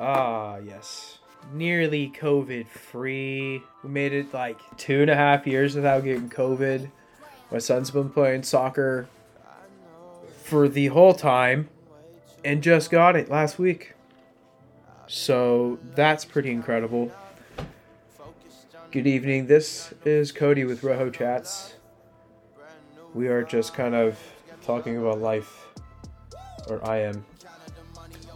Ah, yes. Nearly COVID free. We made it like two and a half years without getting COVID. My son's been playing soccer for the whole time and just got it last week. So that's pretty incredible. Good evening. This is Cody with Rojo Chats. We are just kind of talking about life, or I am.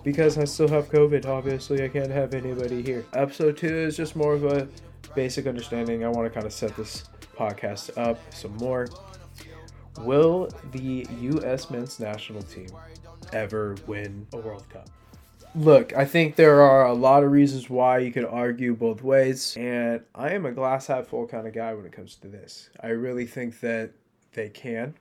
Because I still have COVID, obviously, I can't have anybody here. Episode 2 is just more of a basic understanding. I want to kind of set this podcast up some more. Will the U.S. men's national team ever win a World Cup? Look, I think there are a lot of reasons why you could argue both ways, and I am a glass half full kind of guy when it comes to this. I really think that they can.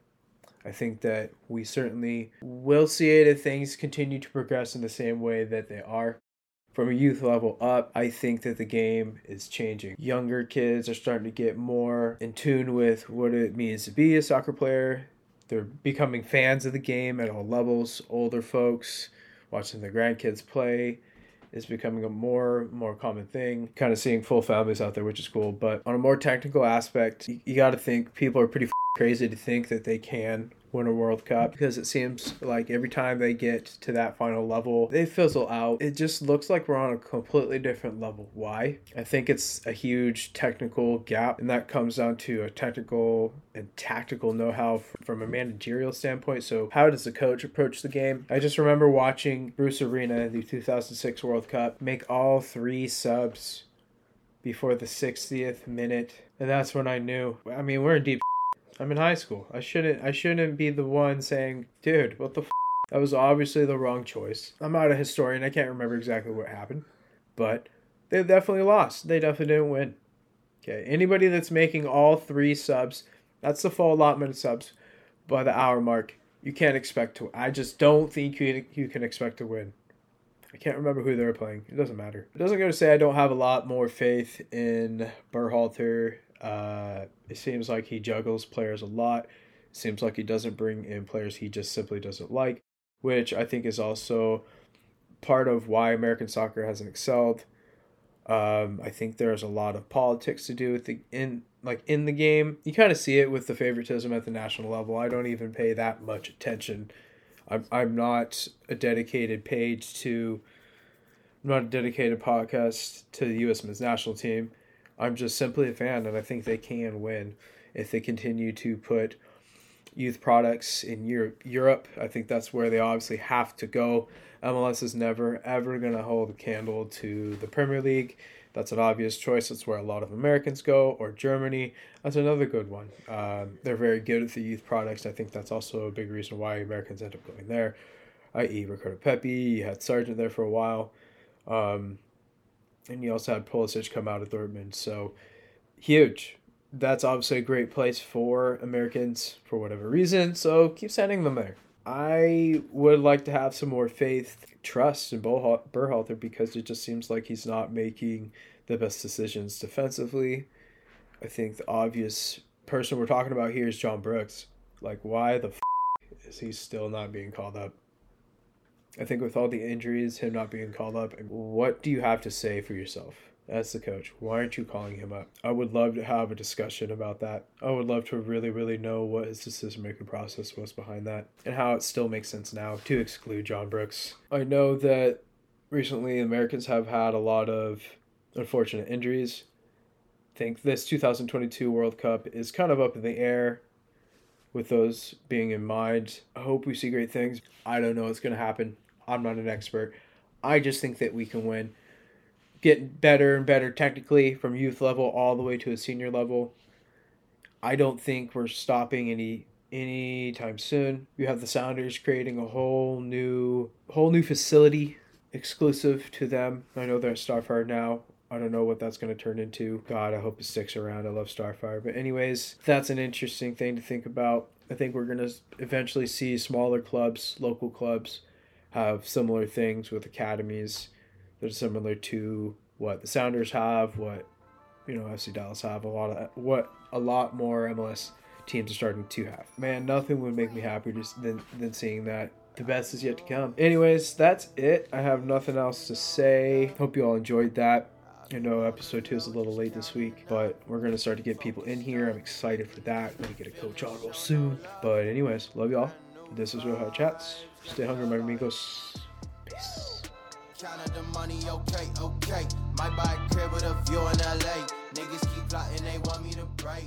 I think that we certainly will see it if things continue to progress in the same way that they are. From a youth level up, I think that the game is changing. Younger kids are starting to get more in tune with what it means to be a soccer player. They're becoming fans of the game at all levels. Older folks watching their grandkids play is becoming a more more common thing. Kind of seeing full families out there, which is cool. But on a more technical aspect, you, you got to think people are pretty crazy to think that they can win a World Cup because it seems like every time they get to that final level, they fizzle out. It just looks like we're on a completely different level. Why? I think it's a huge technical gap, and that comes down to a technical and tactical know how from a managerial standpoint. So, how does the coach approach the game? I just remember watching Bruce Arena in the 2006 World Cup make all three subs before the 60th minute. And that's when I knew. I mean, we're in deep I'm in high school. I shouldn't I shouldn't be the one saying, "Dude, what the f-? That was obviously the wrong choice." I'm not a historian. I can't remember exactly what happened, but they definitely lost. They definitely didn't win. Okay. Anybody that's making all three subs, that's the full allotment of subs by the hour mark. You can't expect to. I just don't think you you can expect to win. I can't remember who they were playing. It doesn't matter. It doesn't go to say I don't have a lot more faith in Berhalter uh, it seems like he juggles players a lot. It seems like he doesn't bring in players he just simply doesn't like, which I think is also part of why American soccer hasn't excelled. Um, I think there's a lot of politics to do with the in like in the game. You kind of see it with the favoritism at the national level. I don't even pay that much attention. I'm I'm not a dedicated page to. I'm not a dedicated podcast to the U.S. men's national team. I'm just simply a fan, and I think they can win if they continue to put youth products in Europe. Europe, I think that's where they obviously have to go. MLS is never ever going to hold a candle to the Premier League. That's an obvious choice. That's where a lot of Americans go, or Germany. That's another good one. Um, they're very good at the youth products. I think that's also a big reason why Americans end up going there, i.e., Ricardo Pepi. You had Sargent there for a while. Um, and you also had Pulisic come out of Dortmund. So huge. That's obviously a great place for Americans for whatever reason. So keep sending them there. I would like to have some more faith, trust in Berhalter because it just seems like he's not making the best decisions defensively. I think the obvious person we're talking about here is John Brooks. Like, why the f- is he still not being called up? I think with all the injuries, him not being called up, what do you have to say for yourself as the coach? Why aren't you calling him up? I would love to have a discussion about that. I would love to really, really know what his decision making process was behind that and how it still makes sense now to exclude John Brooks. I know that recently Americans have had a lot of unfortunate injuries. I think this 2022 World Cup is kind of up in the air with those being in mind. I hope we see great things. I don't know what's going to happen. I'm not an expert. I just think that we can win. Get better and better technically from youth level all the way to a senior level. I don't think we're stopping any anytime soon. You have the Sounders creating a whole new whole new facility exclusive to them. I know they're at Starfire now. I don't know what that's going to turn into. God, I hope it sticks around. I love Starfire. But, anyways, that's an interesting thing to think about. I think we're going to eventually see smaller clubs, local clubs, have similar things with academies that are similar to what the Sounders have, what you know FC Dallas have, a lot of what a lot more MLS teams are starting to have. Man, nothing would make me happier just than than seeing that the best is yet to come. Anyways, that's it. I have nothing else to say. Hope you all enjoyed that. I know episode two is a little late this week, but we're gonna start to get people in here. I'm excited for that. Gonna get a coach on real soon. But anyways, love y'all. This is Rojo Chats. Stay hungry, my amigos. Peace. Counted the money, okay, okay. Might buy a crib with a view in LA. Niggas keep plotting, they want me to break.